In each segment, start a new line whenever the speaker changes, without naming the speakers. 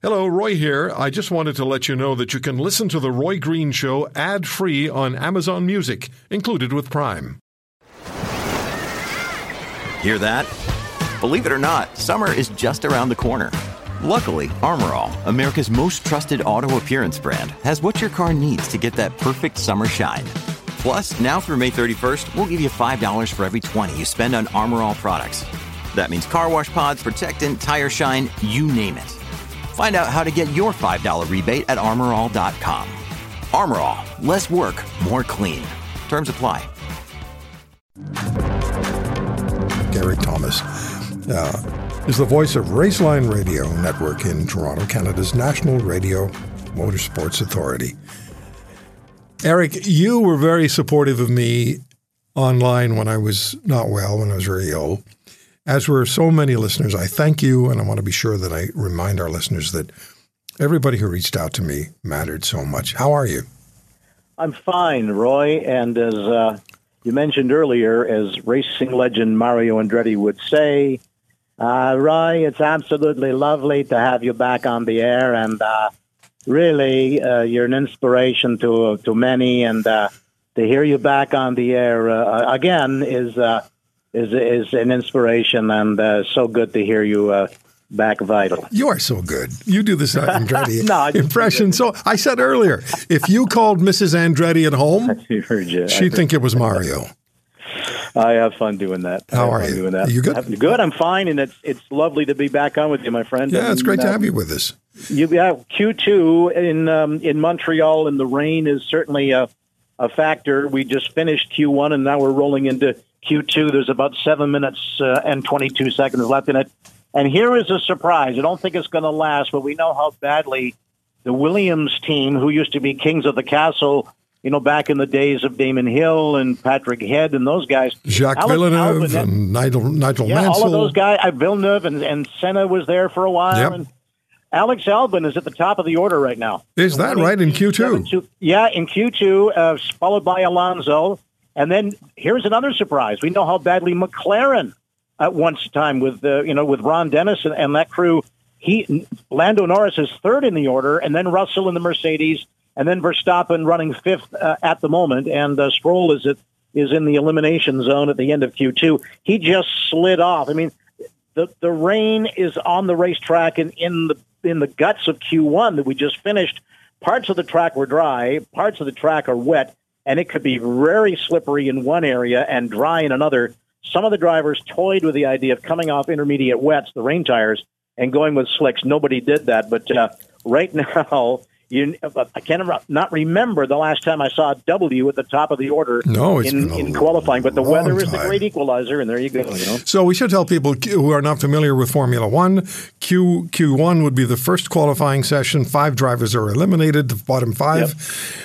Hello, Roy here. I just wanted to let you know that you can listen to The Roy Green Show ad free on Amazon Music, included with Prime.
Hear that? Believe it or not, summer is just around the corner. Luckily, Armor All, America's most trusted auto appearance brand, has what your car needs to get that perfect summer shine. Plus, now through May 31st, we'll give you $5 for every 20 you spend on Armor All products. That means car wash pods, protectant, tire shine, you name it. Find out how to get your $5 rebate at armorall.com. Armor All, less work, more clean. Terms apply.
Gary Tomas uh, is the voice of Raceline Radio Network in Toronto, Canada's national radio motorsports authority. Erik, you were very supportive of me online when I was not well, when I was very ill. As were so many listeners, I thank you, and I want to be sure that I remind our listeners that everybody who reached out to me mattered so much. How are you?
I'm fine, Roy. And as uh, you mentioned earlier, as racing legend Mario Andretti would say, uh, Roy, it's absolutely lovely to have you back on the air, and uh, really, uh, you're an inspiration to to many, and uh, to hear you back on the air uh, again is is is an inspiration, and uh, so good to hear you uh, back vital.
You are so good. You do this Andretti no, impression. So I said earlier, if you called Mrs. Andretti at home, she'd think it was Mario.
I have fun doing that.
How are you?
Doing that.
you good?
Good. I'm fine, and it's it's lovely to be back on with you, my friend.
Yeah, it's great to have you with us.
You have Q2 in um, in Montreal, and the rain is certainly a a factor. We just finished Q1, and now we're rolling into Q2. There's about seven minutes uh, and 22 seconds left in it. And here is a surprise. I don't think it's going to last, but we know how badly the Williams team, who used to be kings of the castle, you know, back in the days of Damon Hill and Patrick Head and those guys.
Jacques Alex Villeneuve Albon, and Nigel, Nigel
yeah,
Mansell.
all of those guys. Uh, Villeneuve and, and Senna was there for a while.
Yep.
And Alex Albon is at the top of the order right now.
Is that right in Q2?
Yeah, in Q2, uh, followed by Alonso. And then here's another surprise. We know how badly McLaren at once time with uh, you know with Ron Dennis and, and that crew. He Lando Norris is third in the order, and then Russell in the Mercedes, and then Verstappen running fifth uh, at the moment, and uh, Stroll is at, is in the elimination zone at the end of Q2. He just slid off. I mean, the the rain is on the racetrack and in the in the guts of Q1 that we just finished. Parts of the track were dry, parts of the track are wet and it could be very slippery in one area and dry in another. Some of the drivers toyed with the idea of coming off intermediate wets, the rain tires, and going with slicks. Nobody did that, but uh, right now you, I can't not remember the last time I saw W at the top of the order
no, it's
in, in qualifying. But the weather time. is the great equalizer, and there you go. You know?
So we should tell people who are not familiar with Formula One, Q Q1 would be the first qualifying session. Five drivers are eliminated, the bottom five,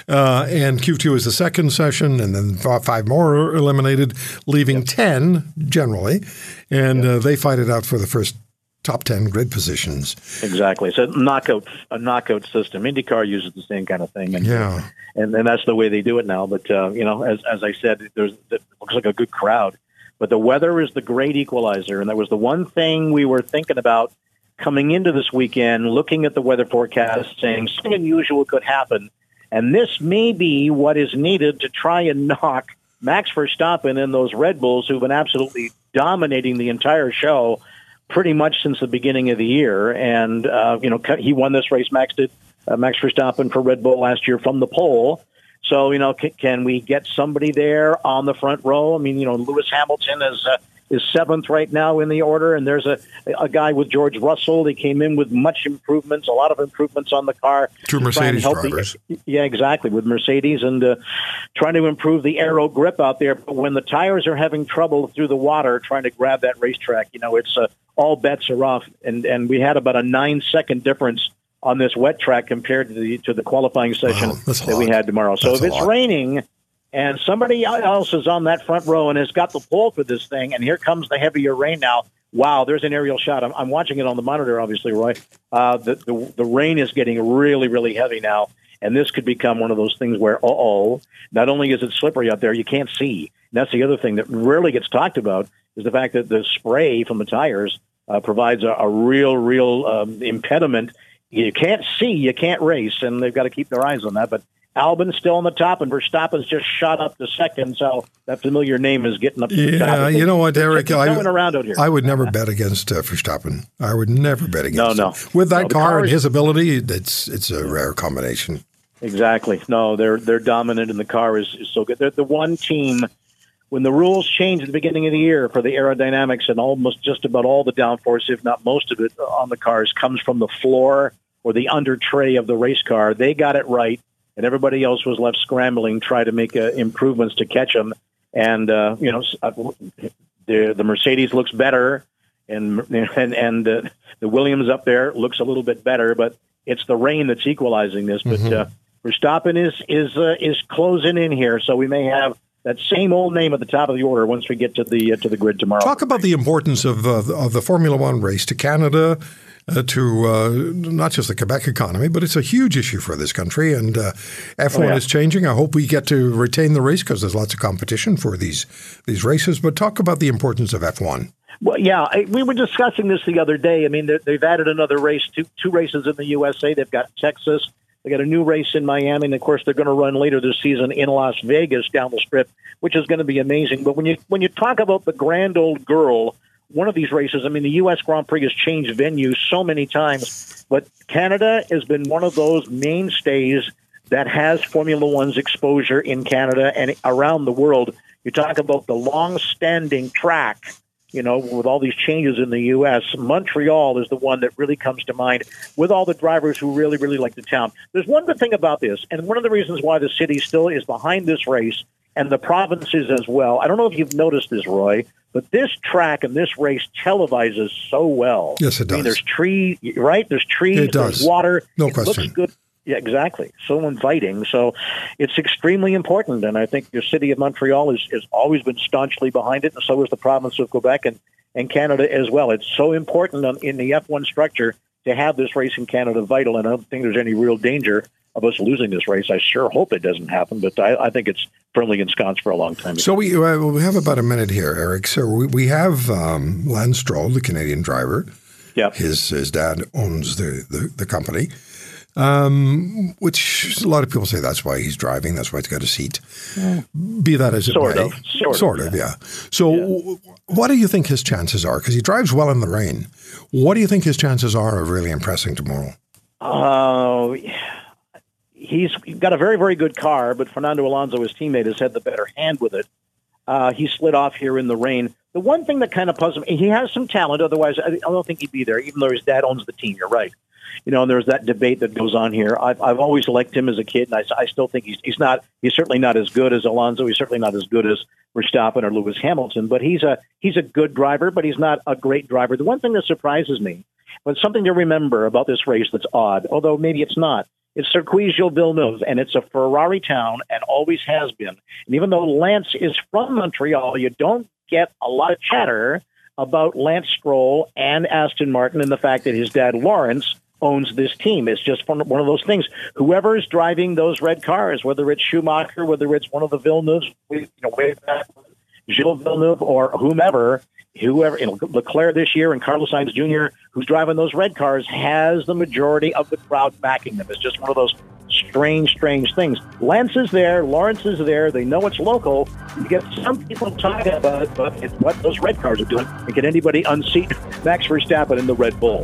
yep. uh, and Q2 is the second session, and then five more are eliminated, leaving yep. ten generally, and yep. uh, they fight it out for the first top 10 grid positions.
Exactly. So knockout a knockout system. IndyCar uses the same kind of thing. And,
yeah.
And, and that's the way they do it now. But, uh, you know, as, as I said, there's, it looks like a good crowd. But the weather is the great equalizer. And that was the one thing we were thinking about coming into this weekend, looking at the weather forecast, saying something unusual could happen. And this may be what is needed to try and knock Max Verstappen and those Red Bulls who've been absolutely dominating the entire show pretty much since the beginning of the year. And, uh, you know, he won this race, Max did, uh, Max Verstappen for Red Bull last year from the pole. So, you know, can, can we get somebody there on the front row? I mean, you know, Lewis Hamilton is, uh, is seventh right now in the order, and there's a a guy with George Russell. They came in with much improvements, a lot of improvements on the car.
Two Mercedes drivers.
The, yeah, exactly, with Mercedes and uh, trying to improve the aero grip out there. But when the tires are having trouble through the water trying to grab that racetrack, you know, it's uh, all bets are off. And and we had about a nine second difference on this wet track compared to the to the qualifying session wow, that we had tomorrow. So that's if it's lot. raining and somebody else is on that front row and has got the pole for this thing, and here comes the heavier rain now. Wow, there's an aerial shot. I'm, I'm watching it on the monitor, obviously, Roy. Uh, the, the, the rain is getting really, really heavy now, and this could become one of those things where, oh, not only is it slippery out there, you can't see. And that's the other thing that rarely gets talked about is the fact that the spray from the tires uh, provides a, a real, real um, impediment you can't see, you can't race, and they've got to keep their eyes on that. But Albon's still on the top, and Verstappen's just shot up to second. So that familiar name is getting up. To
yeah,
the top.
you know what,
Erik?
I,
around out here.
I would never bet against uh, Verstappen. I would never bet against.
No, no.
him. With that
No,
car
car
and his ability, it's it's a rare combination.
Exactly. No, they're they're dominant, and the car is, is so good. They're the one team. When the rules changed at the beginning of the year for the aerodynamics and almost just about all the downforce, if not most of it, on the cars comes from the floor or the under tray of the race car. They got it right, and everybody else was left scrambling, try to make uh, improvements to catch them. And uh, you know, s- uh, the the Mercedes looks better, and and and uh, the Williams up there looks a little bit better, but it's the rain that's equalizing this. But uh, Verstappen is is uh, is closing in here, so we may have that same old name at the top of the order once we get to the uh, to the grid tomorrow.
Talk about the importance of uh, of the Formula One race to Canada, uh, to uh, not just the Quebec economy, but it's a huge issue for this country. And uh, F1
Oh, yeah.
is changing. I hope we get to retain the race because there's lots of competition for these these races. But talk about the importance of F1.
Well, yeah, I, we were discussing this the other day. I mean, they- they've added another race, two two races in the USA. They've got Texas. They got a new race in Miami, and of course, they're going to run later this season in Las Vegas down the strip, which is going to be amazing. But when you when you talk about the grand old girl, one of these races, I mean, the U.S. Grand Prix has changed venues so many times, but Canada has been one of those mainstays that has Formula One's exposure in Canada and around the world. You talk about the long-standing track you know, with all these changes in the U.S., Montreal is the one that really comes to mind with all the drivers who really, really like the town. There's one good thing about this, and one of the reasons why the city still is behind this race and the provinces as well. I don't know if you've noticed this, Roy, but this track and this race televises so well.
Yes, it
I mean,
does.
there's tree, right? There's trees,
It
there's
does.
water.
No
it
question.
Looks good. Yeah, exactly. So inviting. So it's extremely important. And I think the city of Montreal has, has always been staunchly behind it, and so is the province of Quebec and, and Canada as well. It's so important in the F1 structure to have this race in Canada vital, and I don't think there's any real danger of us losing this race. I sure hope it doesn't happen, but I, I think it's firmly ensconced for a long time.
So we uh, we have about a minute here, Erik. So we, we have um, Lance Stroll, the Canadian driver.
yeah.
His his dad owns the the, the company, um, which a lot of people say that's why he's driving. That's why he's got a seat. Be that as it
Sort
may,
of, sort of,
yeah. So, w- what do you think his chances are? Because he drives well in the rain. What do you think his chances are of really impressing tomorrow?
Uh, he's got a very, very good car, but Fernando Alonso, his teammate, has had the better hand with it. Uh, he slid off here in the rain. The one thing that kind of puzzles me, he has some talent. Otherwise, I, I don't think he'd be there, even though his dad owns the team. You're right. You know, and there's that debate that goes on here. I've, I've always liked him as a kid, and I, I still think he's he's not he's certainly not as good as Alonso. He's certainly not as good as Verstappen or Lewis Hamilton. But he's a he's a good driver, but he's not a great driver. The one thing that surprises me, but something to remember about this race that's odd, although maybe it's not. It's Circuit Villeneuve, and it's a Ferrari town, and always has been. And even though Lance is from Montreal, you don't get a lot of chatter about Lance Stroll and Aston Martin and the fact that his dad Lawrence owns this team. It's just one of those things. Whoever is driving those red cars, whether it's Schumacher, whether it's one of the Villeneuves, you know, way back, Gilles Villeneuve or whomever, whoever, you know, Leclerc this year and Carlos Sainz Jr., who's driving those red cars, has the majority of the crowd backing them. It's just one of those strange, strange things. Lance is there, Lawrence is there. They know it's local. You get some people talking about it, but it's what those red cars are doing. And can anybody unseat Max Verstappen in the Red Bull?